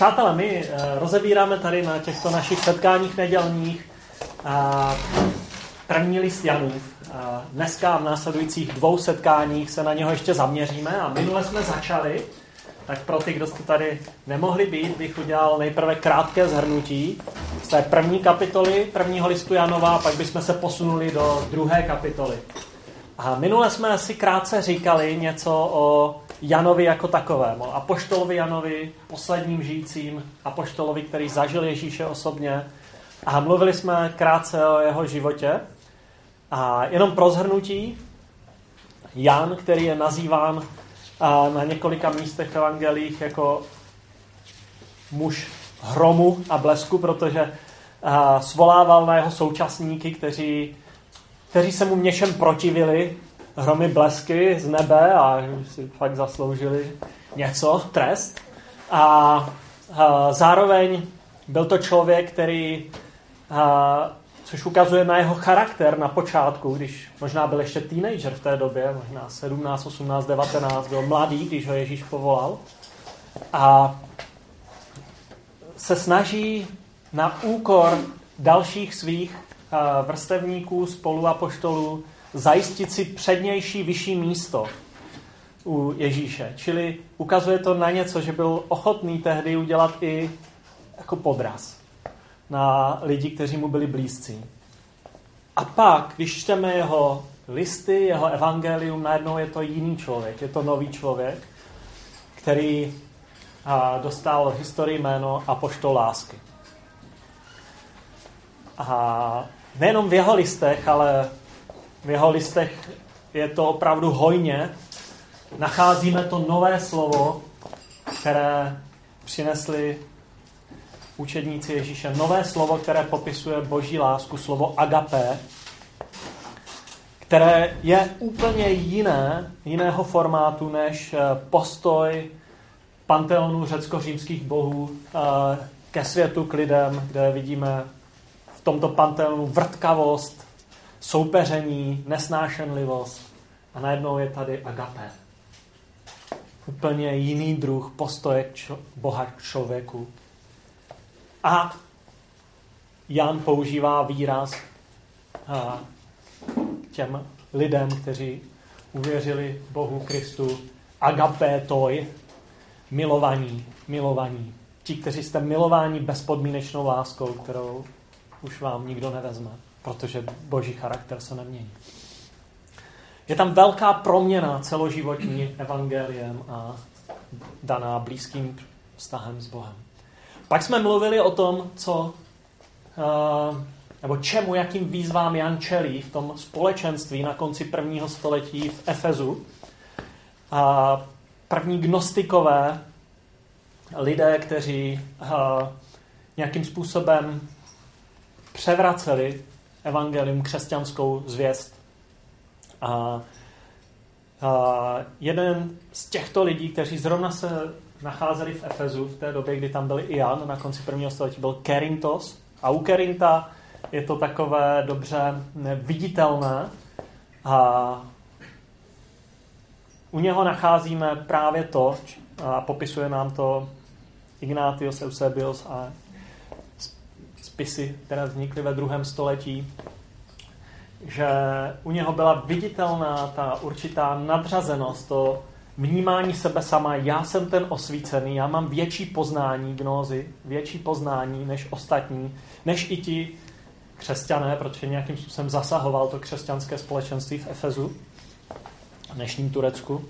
Přátelé, my uh, rozebíráme tady na těchto našich setkáních nedělních uh, první list Janův. Uh, dneska v následujících dvou setkáních se na něho ještě zaměříme a minule jsme začali, tak pro ty, kdo jste tady nemohli být, bych udělal nejprve krátké zhrnutí z té první kapitoly prvního listu Janova, pak bychom se posunuli do druhé kapitoly. A minule jsme si krátce říkali něco o Janovi jako takovém, o apoštolovi Janovi, posledním žijícím apoštolovi, který zažil Ježíše osobně. A mluvili jsme krátce o jeho životě. A jenom pro zhrnutí, Jan, který je nazýván na několika místech v evangelích jako muž hromu a blesku, protože svolával na jeho současníky, kteří kteří se mu v něčem protivili, hromy blesky z nebe a si fakt zasloužili něco, trest. A, a zároveň byl to člověk, který, a, což ukazuje na jeho charakter na počátku, když možná byl ještě teenager v té době, možná 17, 18, 19, byl mladý, když ho Ježíš povolal. A se snaží na úkor dalších svých vrstevníků, spoluapoštolů, zajistit si přednější, vyšší místo u Ježíše. Čili ukazuje to na něco, že byl ochotný tehdy udělat i jako podraz na lidi, kteří mu byli blízcí. A pak, když čteme jeho listy, jeho evangelium, najednou je to jiný člověk, je to nový člověk, který dostal v historii jméno Apoštol lásky. A nejenom v jeho listech, ale v jeho listech je to opravdu hojně. Nacházíme to nové slovo, které přinesli učedníci Ježíše. Nové slovo, které popisuje boží lásku, slovo agapé, které je úplně jiné, jiného formátu než eh, postoj panteonu řecko-římských bohů eh, ke světu, k lidem, kde vidíme v tomto panteonu vrtkavost, soupeření, nesnášenlivost a najednou je tady agapé. Úplně jiný druh postoje čo, Boha k člověku. A Jan používá výraz a, těm lidem, kteří uvěřili Bohu Kristu, agapé toj, milovaní, milovaní. Ti, kteří jste milováni bezpodmínečnou láskou, kterou už vám nikdo nevezme, protože boží charakter se nemění. Je tam velká proměna celoživotní evangeliem a daná blízkým vztahem s Bohem. Pak jsme mluvili o tom, co, eh, nebo čemu, jakým výzvám Jan čelí v tom společenství na konci prvního století v Efezu. A první gnostikové lidé, kteří eh, nějakým způsobem převraceli evangelium, křesťanskou zvěst. A, a jeden z těchto lidí, kteří zrovna se nacházeli v Efezu v té době, kdy tam byl i na konci prvního století, byl Kerintos. A u Kerinta je to takové dobře viditelné. A u něho nacházíme právě to, a popisuje nám to Ignatius Eusebius a spisy, které vznikly ve druhém století, že u něho byla viditelná ta určitá nadřazenost, to vnímání sebe sama, já jsem ten osvícený, já mám větší poznání gnózy, větší poznání než ostatní, než i ti křesťané, protože nějakým způsobem zasahoval to křesťanské společenství v Efezu, v dnešním Turecku.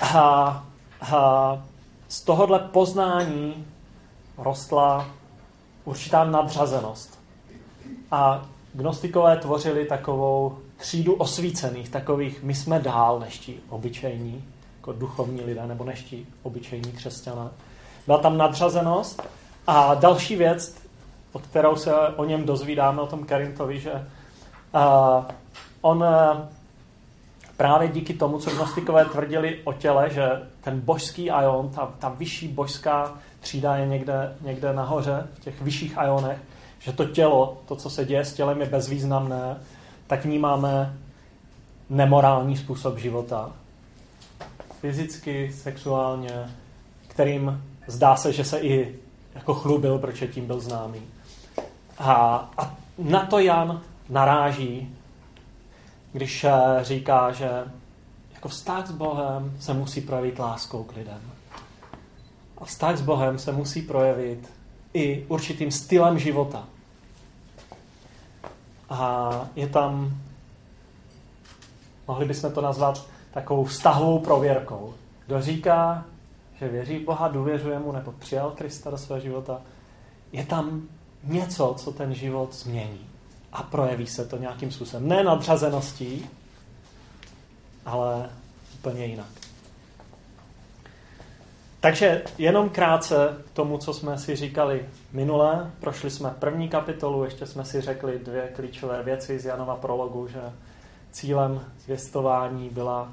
A, a z tohohle poznání rostla určitá nadřazenost. A gnostikové tvořili takovou třídu osvícených, takových my jsme dál než ti obyčejní, jako duchovní lidé, nebo než ti obyčejní křesťané. Byla tam nadřazenost a další věc, od kterou se o něm dozvídáme, o tom Karintovi, že uh, on uh, právě díky tomu, co gnostikové tvrdili o těle, že ten božský ion, ta, ta vyšší božská třída je někde, někde nahoře, v těch vyšších ionech, že to tělo, to, co se děje s tělem, je bezvýznamné, tak vnímáme nemorální způsob života. Fyzicky, sexuálně, kterým zdá se, že se i jako chlubil, proč tím byl známý. A, a na to Jan naráží, když eh, říká, že jako vztah s Bohem se musí projevit láskou k lidem. A vztah s Bohem se musí projevit i určitým stylem života. A je tam, mohli bychom to nazvat takovou vztahovou prověrkou. Kdo říká, že věří v Boha, důvěřuje mu nebo přijal Krista do svého života, je tam něco, co ten život změní. A projeví se to nějakým způsobem. Ne nadřazeností, ale úplně jinak. Takže jenom krátce k tomu, co jsme si říkali minule. Prošli jsme první kapitolu, ještě jsme si řekli dvě klíčové věci z Janova prologu, že cílem zvěstování byla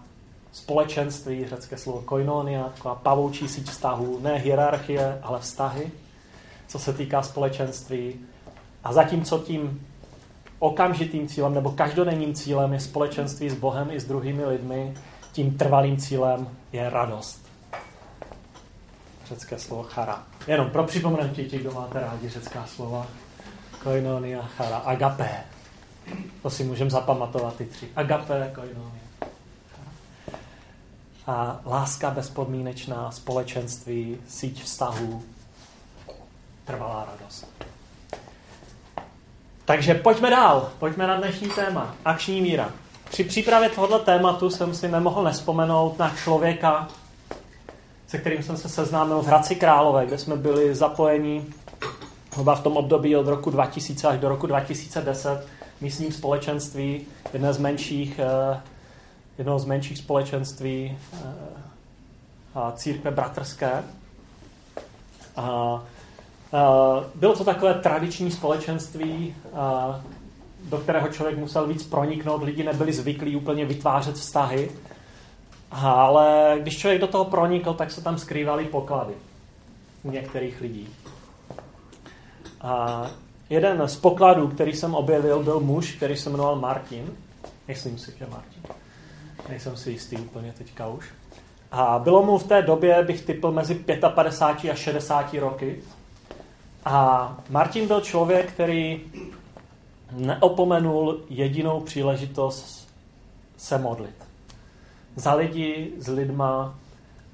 společenství, řecké slovo koinonia, taková pavoučí síť vztahů, ne hierarchie, ale vztahy, co se týká společenství. A zatímco tím okamžitým cílem nebo každodenním cílem je společenství s Bohem i s druhými lidmi, tím trvalým cílem je radost. Řecké slovo chara. Jenom pro připomenutí ti, kdo máte rádi řecká slova. Koinonia, chara, agapé. To si můžeme zapamatovat ty tři. Agapé, koinonia. A láska bezpodmínečná, společenství, síť vztahů, trvalá radost. Takže pojďme dál, pojďme na dnešní téma. Akční míra. Při přípravě tohoto tématu jsem si nemohl nespomenout na člověka, se kterým jsem se seznámil v Hradci Králové, kde jsme byli zapojeni hruba v tom období od roku 2000 až do roku 2010 místním společenství, jedné z menších, eh, jedno z menších společenství eh, církve bratrské. A bylo to takové tradiční společenství, do kterého člověk musel víc proniknout, lidi nebyli zvyklí úplně vytvářet vztahy, ale když člověk do toho pronikl, tak se tam skrývaly poklady u některých lidí. A jeden z pokladů, který jsem objevil, byl muž, který se jmenoval Martin. Myslím si, že Martin. Nejsem si jistý úplně teďka už. A bylo mu v té době, bych typl, mezi 55 a 60 roky. A Martin byl člověk, který neopomenul jedinou příležitost se modlit. Za lidi, s lidma.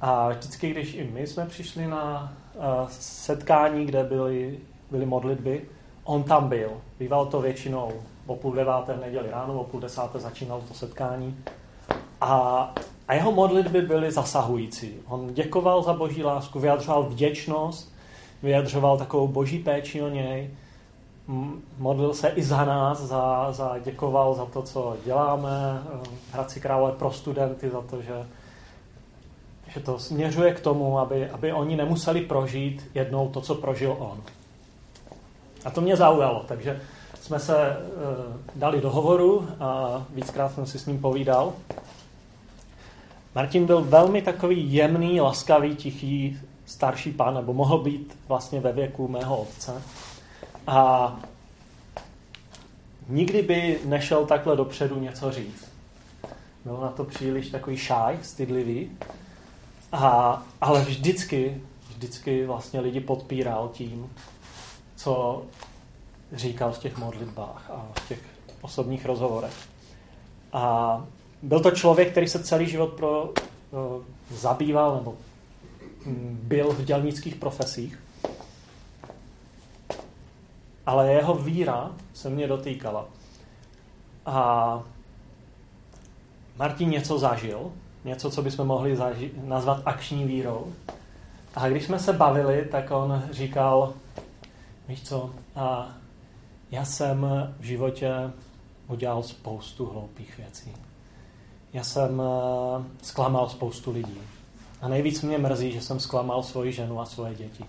A vždycky, když i my jsme přišli na setkání, kde byly, byly modlitby, on tam byl. Býval to většinou o půl deváté neděli ráno, o půl desáté začínalo to setkání. A, a jeho modlitby byly zasahující. On děkoval za boží lásku, vyjadřoval vděčnost vyjadřoval takovou boží péči o něj, modlil se i za nás, za, za, děkoval za to, co děláme, Hradci Králové pro studenty, za to, že, že to směřuje k tomu, aby, aby oni nemuseli prožít jednou to, co prožil on. A to mě zaujalo, takže jsme se uh, dali do hovoru a víckrát jsem si s ním povídal. Martin byl velmi takový jemný, laskavý, tichý, starší pán, nebo mohl být vlastně ve věku mého otce. A nikdy by nešel takhle dopředu něco říct. Byl na to příliš takový šáj, stydlivý. A, ale vždycky, vždycky vlastně lidi podpíral tím, co říkal v těch modlitbách a v těch osobních rozhovorech. A byl to člověk, který se celý život pro, pro zabýval nebo byl v dělnických profesích, ale jeho víra se mě dotýkala. A Martin něco zažil, něco, co bychom mohli zaži- nazvat akční vírou. A když jsme se bavili, tak on říkal, víš co, a já jsem v životě udělal spoustu hloupých věcí. Já jsem eh, zklamal spoustu lidí. A nejvíc mě mrzí, že jsem zklamal svoji ženu a svoje děti.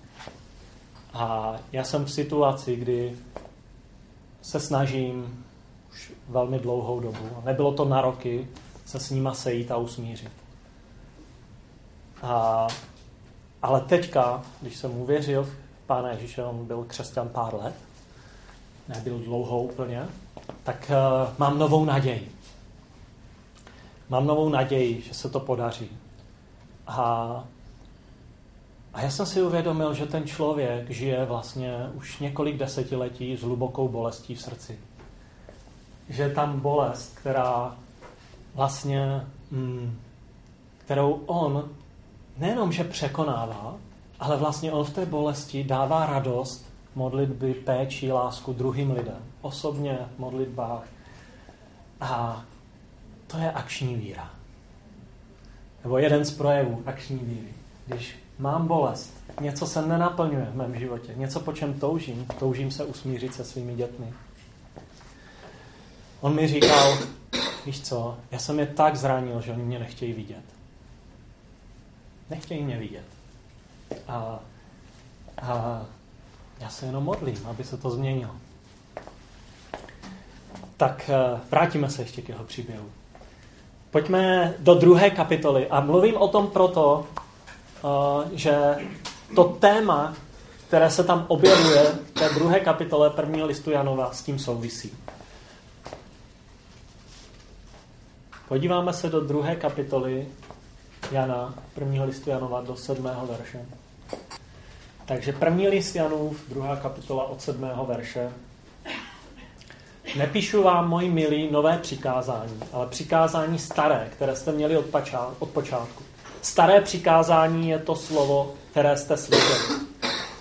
A já jsem v situaci, kdy se snažím už velmi dlouhou dobu, nebylo to na roky, se s nima sejít a usmířit. A, ale teďka, když jsem uvěřil v Pána Ježíše, on byl křesťan pár let, nebyl dlouho úplně, tak uh, mám novou naději. Mám novou naději, že se to podaří. A A já jsem si uvědomil, že ten člověk žije vlastně už několik desetiletí s hlubokou bolestí v srdci. Že tam bolest, která vlastně, mm, kterou on nejenom, že překonává, ale vlastně on v té bolesti dává radost modlitby, péči, lásku druhým lidem. Osobně v modlitbách. A to je akční víra. Nebo jeden z projevů akční víry. Když mám bolest, něco se nenaplňuje v mém životě, něco, po čem toužím, toužím se usmířit se svými dětmi. On mi říkal, víš co, já jsem je tak zranil, že oni mě nechtějí vidět. Nechtějí mě vidět. A, a já se jenom modlím, aby se to změnilo. Tak eh, vrátíme se ještě k jeho příběhu. Pojďme do druhé kapitoly. A mluvím o tom proto, eh, že to téma, které se tam objevuje v té druhé kapitole prvního listu Janova, s tím souvisí. Podíváme se do druhé kapitoly Jana, prvního listu Janova, do sedmého verše. Takže první list Janův, druhá kapitola od sedmého verše. Nepíšu vám, moji milí, nové přikázání, ale přikázání staré, které jste měli od, pačá, od počátku. Staré přikázání je to slovo, které jste slyšeli.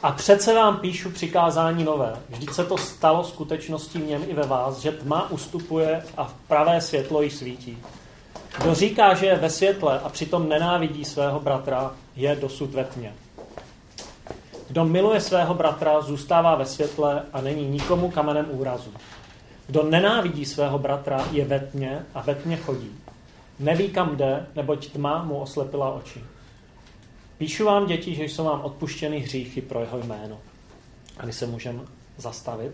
A přece vám píšu přikázání nové. Vždyť se to stalo skutečností v něm i ve vás, že tma ustupuje a v pravé světlo již svítí. Kdo říká, že je ve světle a přitom nenávidí svého bratra, je dosud ve tmě. Kdo miluje svého bratra, zůstává ve světle a není nikomu kamenem úrazu. Kdo nenávidí svého bratra, je ve tmě a ve tmě chodí. Neví, kam jde, neboť tma mu oslepila oči. Píšu vám, děti, že jsou vám odpuštěny hříchy pro jeho jméno. A my se můžeme zastavit.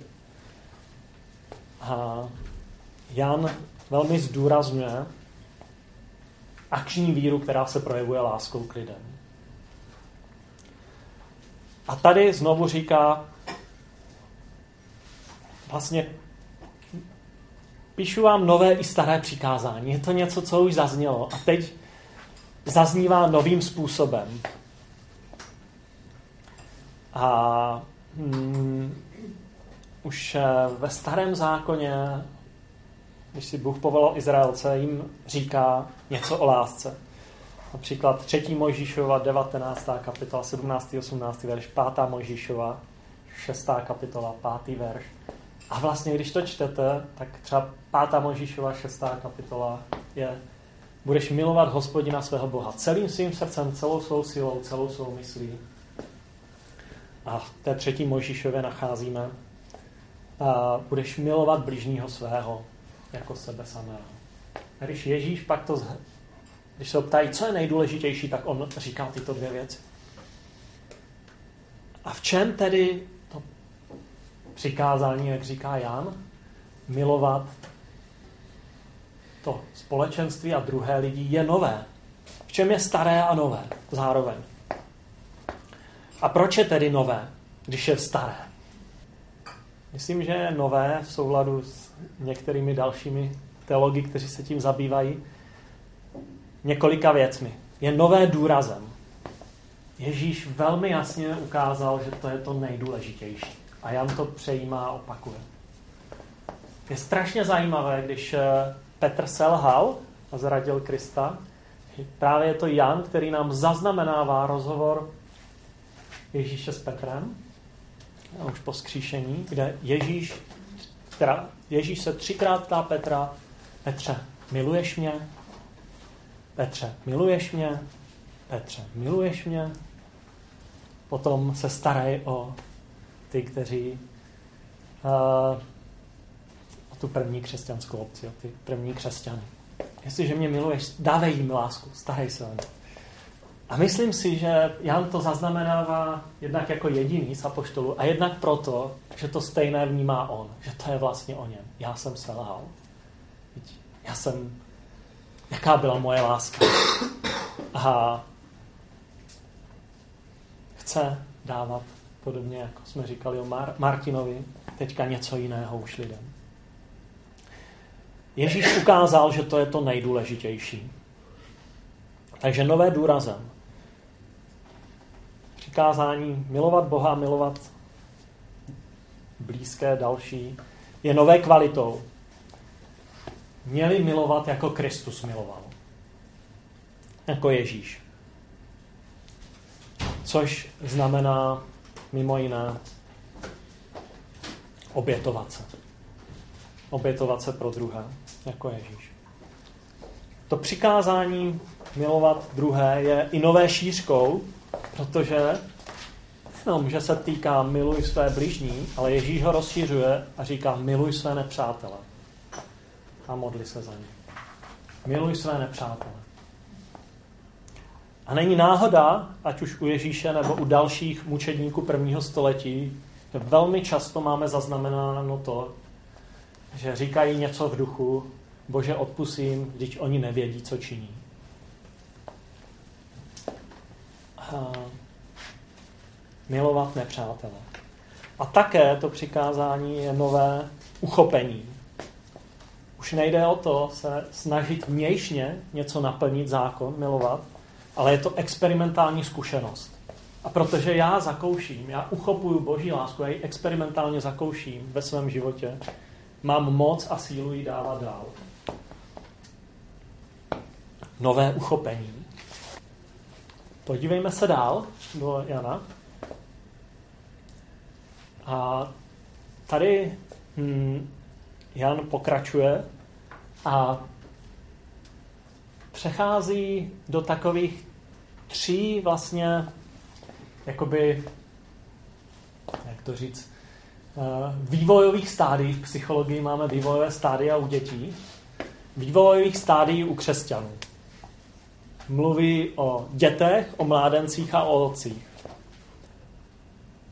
A Jan velmi zdůrazňuje akční víru, která se projevuje láskou k lidem. A tady znovu říká, vlastně píšu vám nové i staré přikázání. Je to něco, co už zaznělo a teď zaznívá novým způsobem. A mm, už eh, ve starém zákoně, když si Bůh povolal Izraelce, jim říká něco o lásce. Například 3. Mojžíšova 19. kapitola 17. 18. verš, 5. Mojžíšova 6. kapitola 5. verš. A vlastně, když to čtete, tak třeba 5. Mojžíšova 6. kapitola je budeš milovat hospodina svého Boha celým svým srdcem, celou svou silou, celou svou myslí. A v té třetí Mojžíšově nacházíme a budeš milovat bližního svého jako sebe samého. A když Ježíš pak to když se ho ptají, co je nejdůležitější, tak on říká tyto dvě věci. A v čem tedy přikázání, jak říká Jan, milovat to společenství a druhé lidi je nové? V čem je staré a nové zároveň? A proč je tedy nové, když je staré? Myslím, že je nové v souladu s některými dalšími teologi, kteří se tím zabývají, několika věcmi. Je nové důrazem. Ježíš velmi jasně ukázal, že to je to nejdůležitější. A Jan to přejímá a opakuje. Je strašně zajímavé, když eh, Petr selhal a zradil Krista. Právě je to Jan, který nám zaznamenává rozhovor Ježíše s Petrem, a už po skříšení, kde Ježíš, která, Ježíš se třikrát ptá Petra, Petře, miluješ mě? Petře, miluješ mě? Petře, miluješ mě? Potom se starej o ty, kteří uh, o tu první křesťanskou obci, o ty první křesťany. Jestliže mě miluješ, dávej jim lásku, starej se o ně. A myslím si, že Jan to zaznamenává jednak jako jediný z apoštolů a jednak proto, že to stejné vnímá on, že to je vlastně o něm. Já jsem selhal. Já jsem jaká byla moje láska. A chce dávat, podobně jako jsme říkali o Mar- Martinovi, teďka něco jiného už lidem. Ježíš ukázal, že to je to nejdůležitější. Takže nové důrazem. přikázání milovat Boha, milovat blízké další, je nové kvalitou. Měli milovat, jako Kristus miloval. Jako Ježíš. Což znamená mimo jiné obětovat se. Obětovat se pro druhé, jako Ježíš. To přikázání milovat druhé je i nové šířkou, protože no, že se týká miluj své bližní, ale Ježíš ho rozšířuje a říká miluj své nepřátele. A modli se za ně. Miluj své nepřátele. A není náhoda, ať už u Ježíše nebo u dalších mučedníků prvního století, že velmi často máme zaznamenáno to, že říkají něco v duchu, Bože odpusím, když oni nevědí, co činí. A milovat nepřátele. A také to přikázání je nové uchopení. Už nejde o to se snažit mějšně něco naplnit zákon, milovat, ale je to experimentální zkušenost. A protože já zakouším, já uchopuju boží lásku, já ji experimentálně zakouším ve svém životě, mám moc a sílu ji dávat dál. Nové uchopení. Podívejme se dál do Jana. A tady hm, Jan pokračuje a přechází do takových tří vlastně jakoby, jak to říct, eh, vývojových stádií. V psychologii máme vývojové stádia u dětí. Vývojových stádií u křesťanů. Mluví o dětech, o mládencích a o otcích.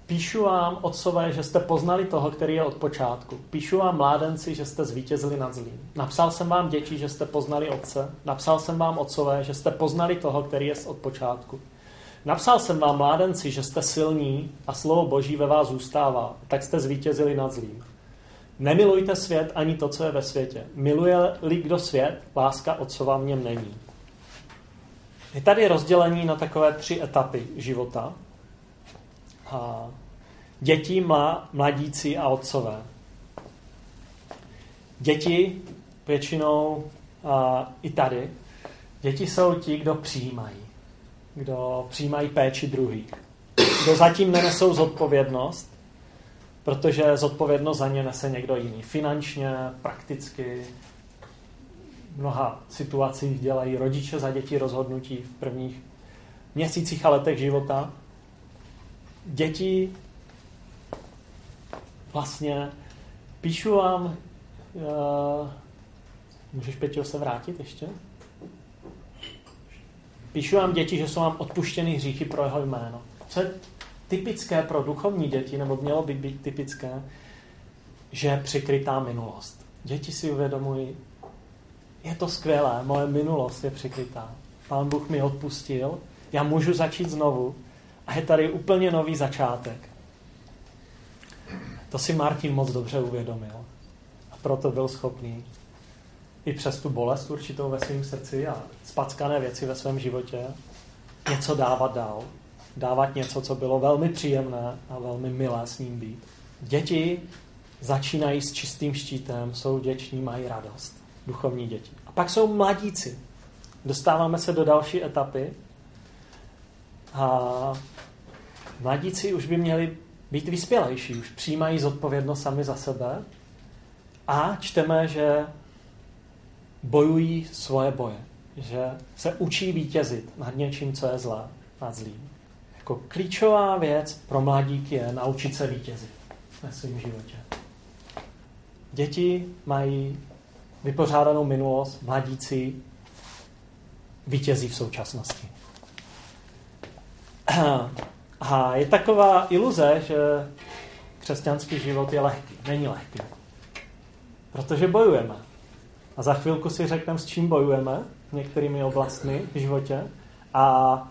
Píšu vám, otcové, že jste poznali toho, který je od počátku. Píšu vám, mládenci, že jste zvítězili nad zlým. Napsal jsem vám, děti, že jste poznali otce. Napsal jsem vám, otcové, že jste poznali toho, který je od počátku. Napsal jsem vám, mládenci, že jste silní a slovo Boží ve vás zůstává, tak jste zvítězili nad zlým. Nemilujte svět ani to, co je ve světě. Miluje-li kdo svět, láska otcova v něm není. Je tady rozdělení na takové tři etapy života. Děti, mlá, mladíci a otcové. Děti většinou a, i tady. Děti jsou ti, kdo přijímají kdo přijímají péči druhých. Kdo zatím nenesou zodpovědnost, protože zodpovědnost za ně nese někdo jiný. Finančně, prakticky, v mnoha situacích dělají rodiče za děti rozhodnutí v prvních měsících a letech života. Děti vlastně píšu vám, uh, můžeš Peťo se vrátit ještě? Píšu vám děti, že jsou vám odpuštěny hříchy pro jeho jméno. Co je typické pro duchovní děti, nebo mělo by být typické, že je přikrytá minulost. Děti si uvědomují, je to skvělé, moje minulost je přikrytá. Pán Bůh mi odpustil, já můžu začít znovu a je tady úplně nový začátek. To si Martin moc dobře uvědomil. A proto byl schopný i přes tu bolest určitou ve svém srdci a spackané věci ve svém životě, něco dávat dál. Dávat něco, co bylo velmi příjemné a velmi milé s ním být. Děti začínají s čistým štítem, jsou děční, mají radost. Duchovní děti. A pak jsou mladíci. Dostáváme se do další etapy. A mladíci už by měli být vyspělejší, už přijímají zodpovědnost sami za sebe. A čteme, že bojují svoje boje. Že se učí vítězit nad něčím, co je zlé, nad zlým. Jako klíčová věc pro mladíky je naučit se vítězit ve svém životě. Děti mají vypořádanou minulost, mladíci vítězí v současnosti. A je taková iluze, že křesťanský život je lehký. Není lehký. Protože bojujeme. A za chvilku si řekneme, s čím bojujeme některými oblastmi v životě. A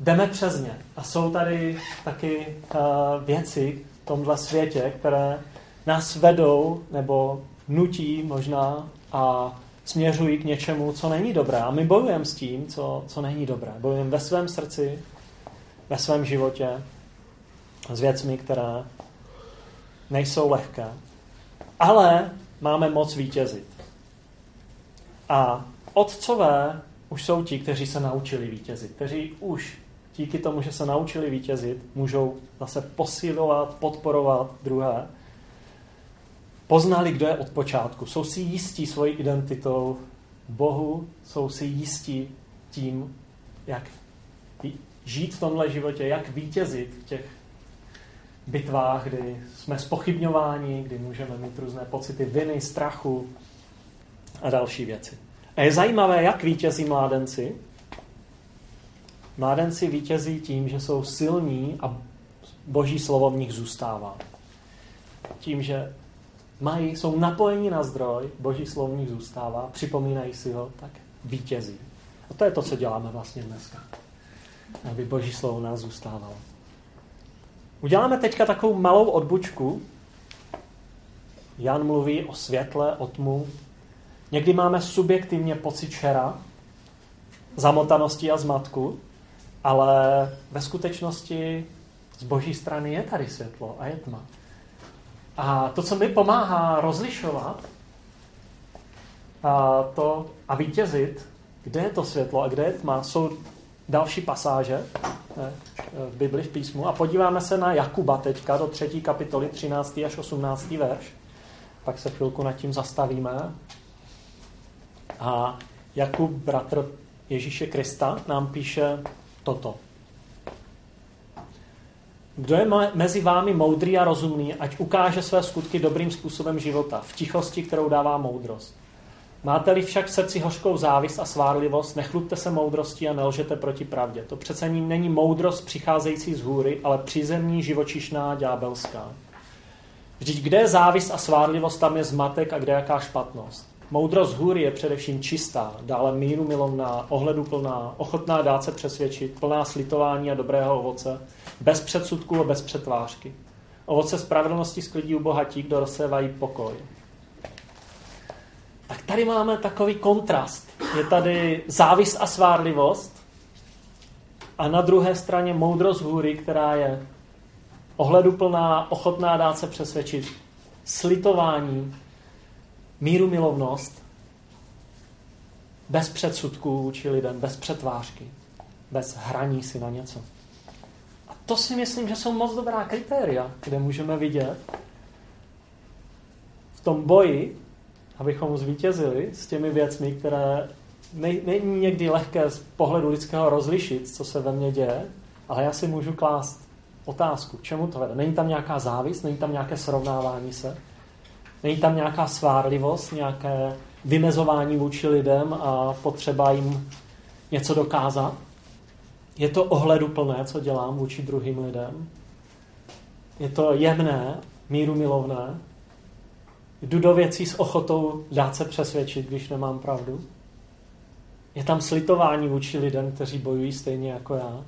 jdeme přes ně. A jsou tady taky uh, věci v tomhle světě, které nás vedou nebo nutí možná a směřují k něčemu, co není dobré. A my bojujeme s tím, co, co není dobré. Bojujeme ve svém srdci ve svém životě s věcmi, které nejsou lehké. Ale máme moc vítězit. A otcové už jsou ti, kteří se naučili vítězit, kteří už díky tomu, že se naučili vítězit, můžou zase posilovat, podporovat druhé. Poznali, kdo je od počátku. Jsou si jistí svojí identitou Bohu, jsou si jistí tím, jak žít v tomhle životě, jak vítězit v těch bitvách, kdy jsme spochybňováni, kdy můžeme mít různé pocity viny, strachu a další věci. A je zajímavé, jak vítězí mládenci. Mládenci vítězí tím, že jsou silní a boží slovo v nich zůstává. Tím, že mají, jsou napojeni na zdroj, boží slovo v nich zůstává, připomínají si ho, tak vítězí. A to je to, co děláme vlastně dneska. Aby boží slovo nás zůstávalo. Uděláme teďka takovou malou odbučku. Jan mluví o světle, o tmu. Někdy máme subjektivně pocit šera, zamotanosti a zmatku, ale ve skutečnosti z boží strany je tady světlo a je tma. A to, co mi pomáhá rozlišovat a, to, a vítězit, kde je to světlo a kde je tma, jsou další pasáže v Bibli, v písmu. A podíváme se na Jakuba teďka do třetí kapitoly, 13. až 18. verš. Pak se chvilku nad tím zastavíme. A Jakub, bratr Ježíše Krista, nám píše toto. Kdo je mezi vámi moudrý a rozumný, ať ukáže své skutky dobrým způsobem života, v tichosti, kterou dává moudrost. Máte-li však v srdci hořkou závist a svárlivost, nechlubte se moudrosti a nelžete proti pravdě. To přece není moudrost přicházející z hůry, ale přízemní, živočišná, ďábelská. Vždyť kde je závist a svárlivost, tam je zmatek a kde jaká špatnost. Moudrost hůry je především čistá, dále míru milovná, ohleduplná, ochotná dát se přesvědčit, plná slitování a dobrého ovoce, bez předsudků a bez přetvářky. Ovoce spravedlnosti sklidí u bohatí, kdo rozsévají pokoj. Tak tady máme takový kontrast. Je tady závis a svárlivost a na druhé straně moudrost hůry, která je ohleduplná, ochotná dát se přesvědčit, slitování, míru milovnost, bez předsudků vůči lidem, bez přetvářky, bez hraní si na něco. A to si myslím, že jsou moc dobrá kritéria, kde můžeme vidět v tom boji, abychom zvítězili s těmi věcmi, které není někdy lehké z pohledu lidského rozlišit, co se ve mně děje, ale já si můžu klást otázku, čemu to vede. Není tam nějaká závist, není tam nějaké srovnávání se, není tam nějaká svárlivost, nějaké vymezování vůči lidem a potřeba jim něco dokázat. Je to ohleduplné, co dělám vůči druhým lidem. Je to jemné, míru milovné. Jdu do věcí s ochotou dát se přesvědčit, když nemám pravdu. Je tam slitování vůči lidem, kteří bojují stejně jako já.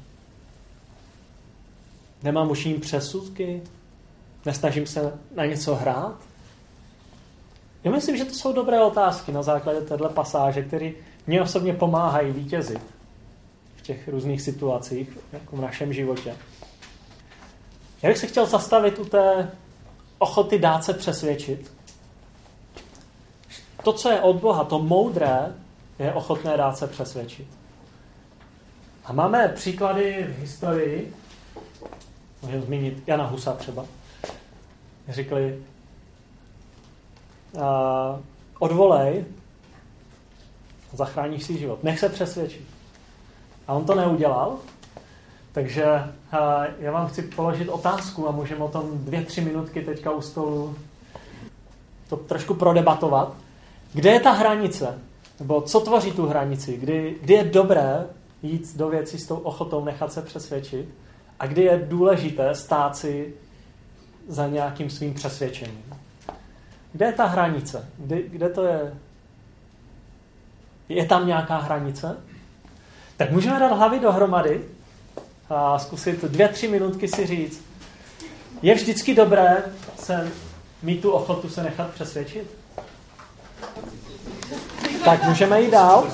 Nemám už jim přesudky, nesnažím se na něco hrát. Já myslím, že to jsou dobré otázky na základě této pasáže, které mě osobně pomáhají vítězit v těch různých situacích jako v našem životě. Já bych se chtěl zastavit u té ochoty dát se přesvědčit. To, co je od Boha, to moudré, je ochotné dát se přesvědčit. A máme příklady v historii, můžeme zmínit Jana Husa třeba. Řekli, uh, odvolej, zachráníš si život. Nech se přesvědčit. A on to neudělal, takže uh, já vám chci položit otázku a můžeme o tom dvě, tři minutky teďka u stolu to trošku prodebatovat. Kde je ta hranice? Nebo co tvoří tu hranici? Kdy, kdy je dobré jít do věcí s tou ochotou nechat se přesvědčit a kdy je důležité stát si za nějakým svým přesvědčením? Kde je ta hranice? Kde, kde to je? Je tam nějaká hranice? Tak můžeme dát hlavy dohromady a zkusit dvě, tři minutky si říct. Je vždycky dobré se mít tu ochotu se nechat přesvědčit? Tak můžeme jít dál.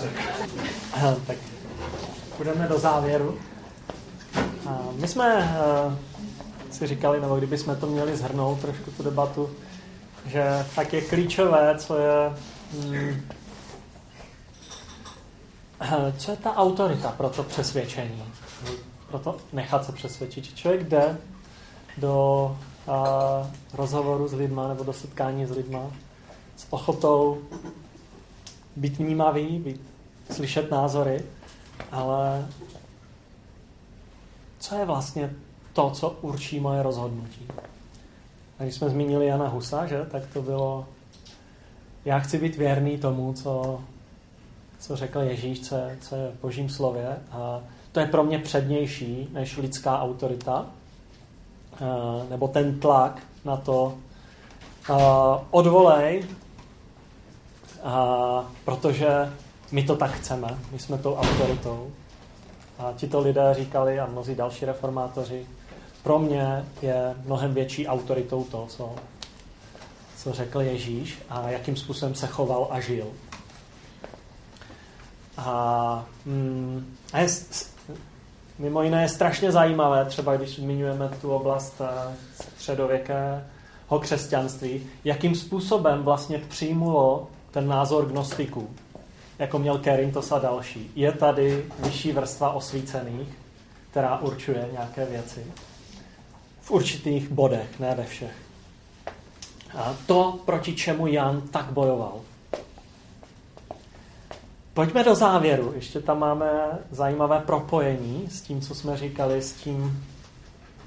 Tak půjdeme do závěru. A my jsme uh, si říkali, nebo kdybychom to měli zhrnout trošku tu debatu, že tak je klíčové, co je, hmm, co je ta autorita pro to přesvědčení, pro to nechat se přesvědčit. Člověk jde do rozhovoru s lidma nebo do setkání s lidma s ochotou být vnímavý, být, slyšet názory, ale co je vlastně to, co určí moje rozhodnutí? A když jsme zmínili Jana Husa, že, tak to bylo, já chci být věrný tomu, co, co řekl Ježíš, co co je v božím slově. A to je pro mě přednější než lidská autorita, nebo ten tlak na to, odvolej, protože my to tak chceme, my jsme tou autoritou. A tito lidé říkali, a mnozí další reformátoři, pro mě je mnohem větší autoritou to, co, co řekl Ježíš a jakým způsobem se choval a žil. A, mm, a je, mimo jiné je strašně zajímavé, třeba když zmiňujeme tu oblast eh, středověkého křesťanství, jakým způsobem vlastně přijmulo ten názor gnostiků, jako měl Kerintos a další. Je tady vyšší vrstva osvícených, která určuje nějaké věci v určitých bodech, ne ve všech. A to, proti čemu Jan tak bojoval. Pojďme do závěru. Ještě tam máme zajímavé propojení s tím, co jsme říkali, s tím,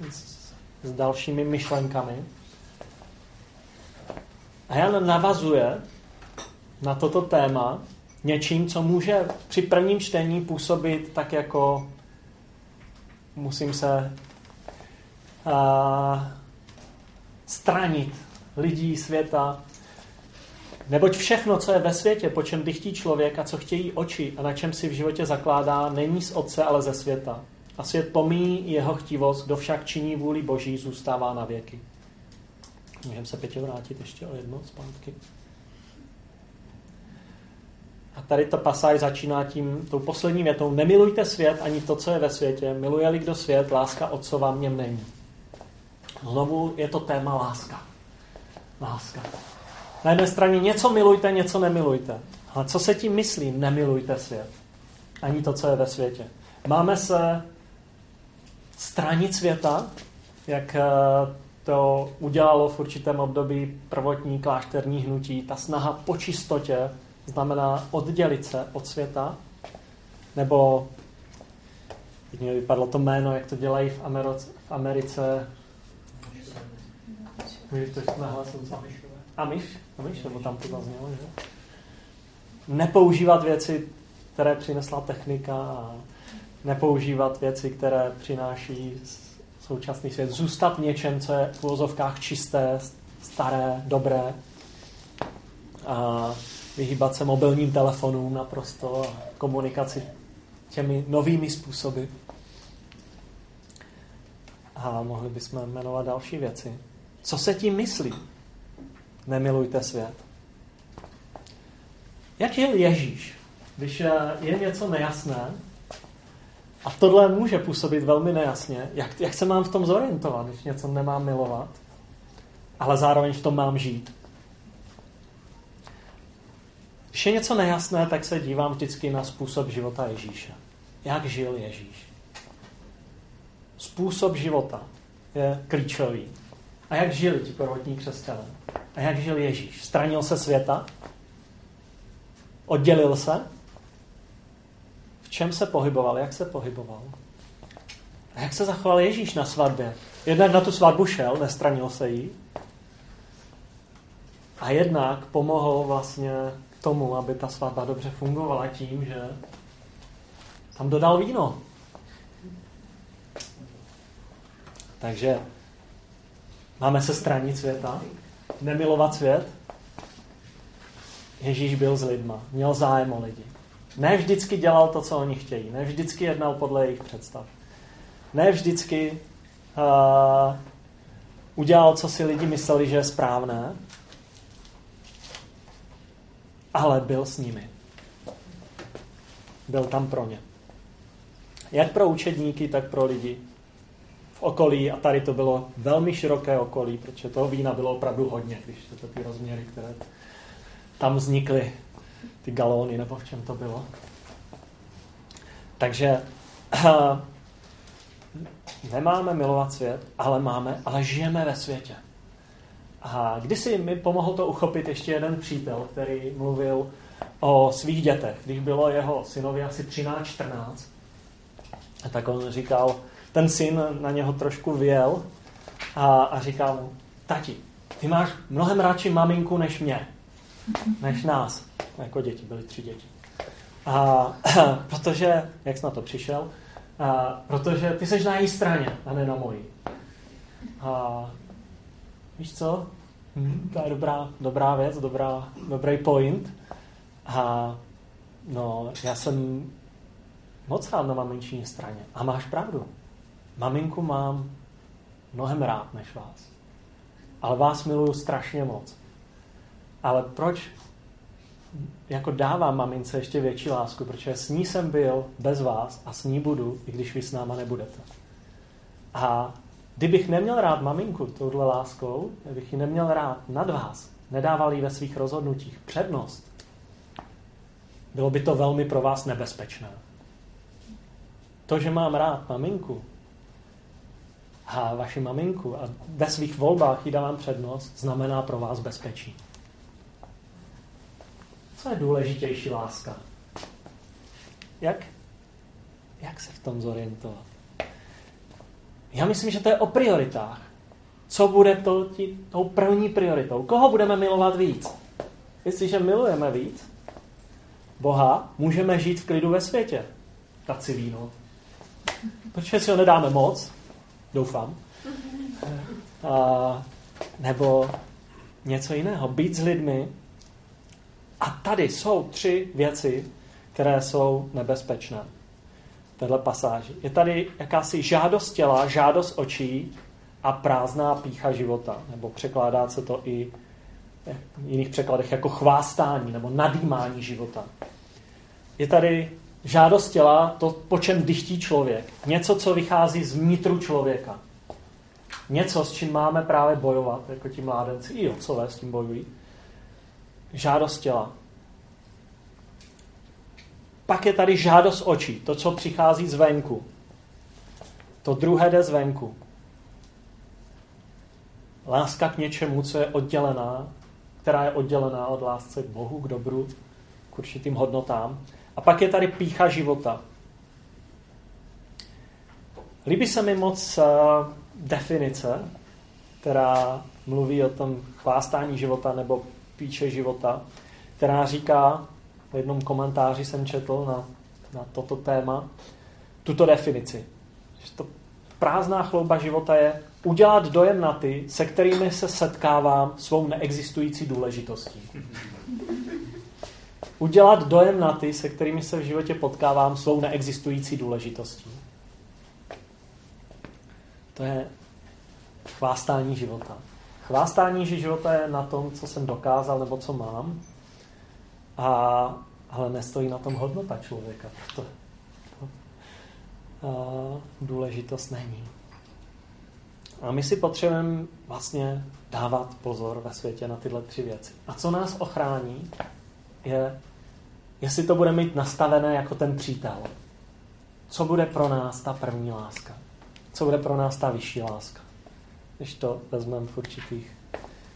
s, s dalšími myšlenkami. A Jan navazuje na toto téma něčím, co může při prvním čtení působit tak jako musím se uh, stranit lidí světa, Neboť všechno, co je ve světě, po čem dychtí člověk a co chtějí oči a na čem si v životě zakládá, není z otce, ale ze světa. A svět pomíjí jeho chtivost, kdo však činí vůli Boží, zůstává na věky. Můžeme se pětě vrátit ještě o jedno zpátky. A tady ta pasáž začíná tím, tou poslední větou. Nemilujte svět ani to, co je ve světě. Miluje-li kdo svět, láska otcova v něm není. Znovu je to téma láska. Láska. Na jedné straně něco milujte, něco nemilujte. Ale co se tím myslí? Nemilujte svět. Ani to, co je ve světě. Máme se stranit světa, jak eh, to udělalo v určitém období prvotní klášterní hnutí. Ta snaha po čistotě znamená oddělit se od světa, nebo mě vypadlo to jméno, jak to dělají v, Americe, v Americe. Můžeš to Amiš? Amiš, nebo tam to zaznělo, že? Nepoužívat věci, které přinesla technika a nepoužívat věci, které přináší současný svět. Zůstat něčem, co je v úvozovkách čisté, staré, dobré. A vyhýbat se mobilním telefonům naprosto a komunikaci těmi novými způsoby. A mohli bychom jmenovat další věci. Co se tím myslí? Nemilujte svět. Jak žil Ježíš? Když je něco nejasné, a tohle může působit velmi nejasně, jak, jak se mám v tom zorientovat, když něco nemám milovat, ale zároveň v tom mám žít. Když je něco nejasné, tak se dívám vždycky na způsob života Ježíše. Jak žil Ježíš? Způsob života je klíčový. A jak žili ti prvotní křesťané? A jak žil Ježíš? Stranil se světa? Oddělil se? V čem se pohyboval? Jak se pohyboval? A jak se zachoval Ježíš na svatbě? Jednak na tu svatbu šel, nestranil se jí. A jednak pomohl vlastně tomu, aby ta svatba dobře fungovala tím, že tam dodal víno. Takže máme se stranit světa, nemilovat svět. Ježíš byl s lidma, měl zájem o lidi. Ne vždycky dělal to, co oni chtějí, ne vždycky jednal podle jejich představ. Ne vždycky uh, udělal, co si lidi mysleli, že je správné, ale byl s nimi. Byl tam pro ně. Jak pro učedníky, tak pro lidi v okolí a tady to bylo velmi široké okolí, protože toho vína bylo opravdu hodně, když to ty rozměry, které tam vznikly, ty galóny nebo v čem to bylo. Takže nemáme milovat svět, ale máme, ale žijeme ve světě. A kdysi mi pomohl to uchopit ještě jeden přítel, který mluvil o svých dětech, když bylo jeho synovi asi 13-14. Tak on říkal, ten syn na něho trošku věl a, a říkal mu, tati, ty máš mnohem radši maminku než mě, než nás. Jako děti, byly tři děti. A, protože, jak jsi na to přišel, a, protože ty seš na její straně a ne na mojí. A víš co? Hm, to je dobrá, dobrá věc, dobrá, dobrý point. A no, já jsem moc rád na maminčiní straně. A máš pravdu. Maminku mám mnohem rád než vás. Ale vás miluju strašně moc. Ale proč jako dávám mamince ještě větší lásku, protože s ní jsem byl bez vás a s ní budu, i když vy s náma nebudete. A kdybych neměl rád maminku touhle láskou, kdybych ji neměl rád nad vás, nedával jí ve svých rozhodnutích přednost, bylo by to velmi pro vás nebezpečné. To, že mám rád maminku a vaši maminku a ve svých volbách jí dávám přednost, znamená pro vás bezpečí. Co je důležitější láska? Jak, jak se v tom zorientovat? Já myslím, že to je o prioritách. Co bude to, tí, tou první prioritou? Koho budeme milovat víc? Jestliže milujeme víc Boha, můžeme žít v klidu ve světě. Dát si víno. Protože si ho nedáme moc, doufám. A, nebo něco jiného. Být s lidmi, a tady jsou tři věci, které jsou nebezpečné. Téhle pasáži. Je tady jakási žádost těla, žádost očí a prázdná pícha života. Nebo překládá se to i v jiných překladech jako chvástání nebo nadýmání života. Je tady žádost těla, to, po čem dychtí člověk. Něco, co vychází z vnitru člověka. Něco, s čím máme právě bojovat, jako ti mládenci, i otcové s tím bojují žádost těla. Pak je tady žádost očí, to, co přichází zvenku. To druhé jde zvenku. Láska k něčemu, co je oddělená, která je oddělená od lásce k Bohu, k dobru, k určitým hodnotám. A pak je tady pícha života. Líbí se mi moc uh, definice, která mluví o tom chvástání života nebo píče života, která říká, v jednom komentáři jsem četl na, na toto téma, tuto definici. Že to prázdná chlouba života je udělat dojem na ty, se kterými se setkávám svou neexistující důležitostí. Udělat dojem na ty, se kterými se v životě potkávám svou neexistující důležitostí. To je chvástání života. Chvástání života je na tom, co jsem dokázal nebo co mám, a, ale nestojí na tom hodnota člověka. To, to a, důležitost není. A my si potřebujeme vlastně dávat pozor ve světě na tyhle tři věci. A co nás ochrání, je, jestli to bude mít nastavené jako ten přítel. Co bude pro nás ta první láska? Co bude pro nás ta vyšší láska? když to vezmeme v určitých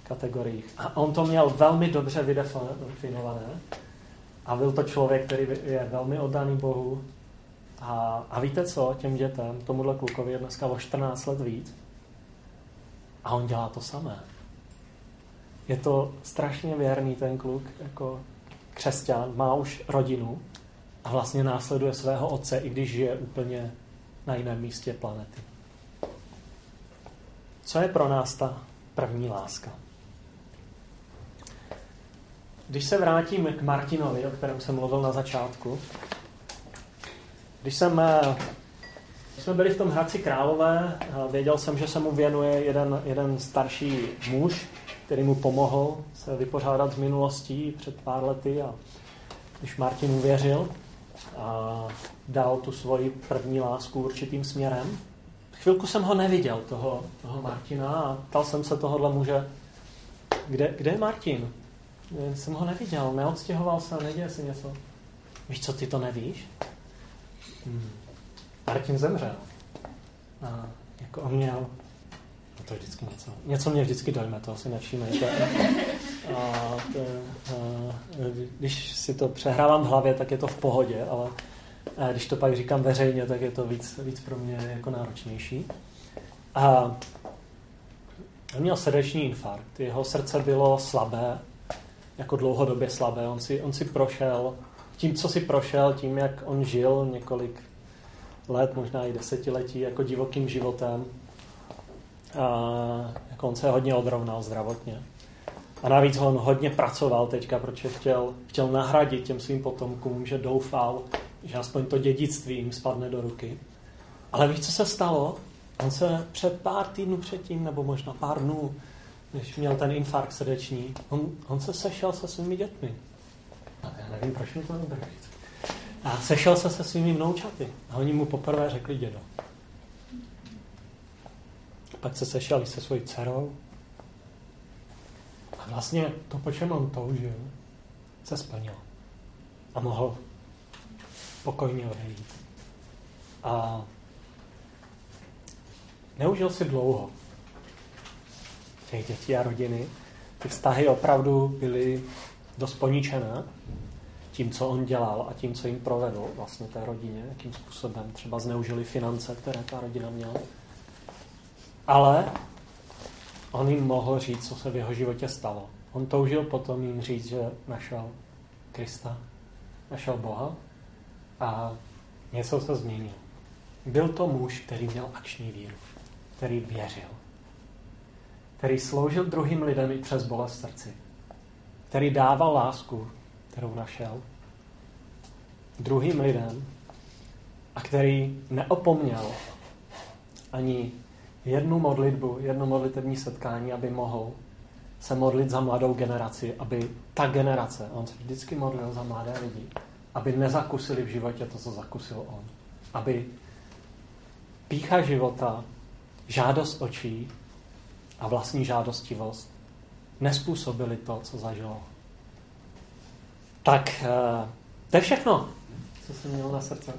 kategoriích. A on to měl velmi dobře vydefinované. A byl to člověk, který je velmi oddaný Bohu. A, a víte co, těm dětem, tomuhle klukovi je dneska o 14 let víc. A on dělá to samé. Je to strašně věrný ten kluk, jako křesťan, má už rodinu a vlastně následuje svého otce, i když žije úplně na jiném místě planety. Co je pro nás ta první láska? Když se vrátím k Martinovi, o kterém jsem mluvil na začátku, když jsem eh, když jsme byli v tom Hradci Králové, eh, věděl jsem, že se mu věnuje jeden, jeden starší muž, který mu pomohl se vypořádat s minulostí před pár lety a když Martin uvěřil a dal tu svoji první lásku určitým směrem, chvilku jsem ho neviděl, toho, toho Martina, a ptal jsem se tohohle muže, kde, kde je Martin? Jsem ho neviděl, neodstěhoval se, neděje si něco. Víš co, ty to nevíš? Hmm. Martin zemřel. A jako on měl, no to je vždycky něco, něco mě vždycky dojme, to si nevšímejte. A, a, když si to přehrávám v hlavě, tak je to v pohodě, ale a když to pak říkám veřejně, tak je to víc, víc pro mě jako náročnější. A on měl srdeční infarkt, jeho srdce bylo slabé, jako dlouhodobě slabé. On si, on si prošel, tím, co si prošel, tím, jak on žil několik let, možná i desetiletí, jako divokým životem, a jako on se hodně odrovnal zdravotně. A navíc on hodně pracoval teďka, protože chtěl, chtěl nahradit těm svým potomkům, že doufal, že aspoň to dědictví jim spadne do ruky. Ale víš, co se stalo? On se před pár týdnů předtím, nebo možná pár dnů, než měl ten infarkt srdeční, on, on se sešel se svými dětmi. A já nevím, proč mi to nebude A sešel se se svými vnoučaty. A oni mu poprvé řekli dědo. Pak se sešel i se svojí dcerou. A vlastně to, po čem on toužil, se splnilo. A mohl pokojně odejít. A neužil si dlouho těch dětí a rodiny. Ty vztahy opravdu byly dost poničené tím, co on dělal a tím, co jim provedl vlastně té rodině, jakým způsobem třeba zneužili finance, které ta rodina měla. Ale on jim mohl říct, co se v jeho životě stalo. On toužil potom jim říct, že našel Krista, našel Boha a něco se změnilo. Byl to muž, který měl akční víru, který věřil, který sloužil druhým lidem i přes bolest srdci, který dával lásku, kterou našel druhým lidem a který neopomněl ani jednu modlitbu, jedno modlitební setkání, aby mohl se modlit za mladou generaci, aby ta generace, on se vždycky modlil za mladé lidi, aby nezakusili v životě to, co zakusil on. Aby pícha života, žádost očí a vlastní žádostivost nespůsobili to, co zažilo. Tak, eh, to je všechno, co jsem měl na srdce.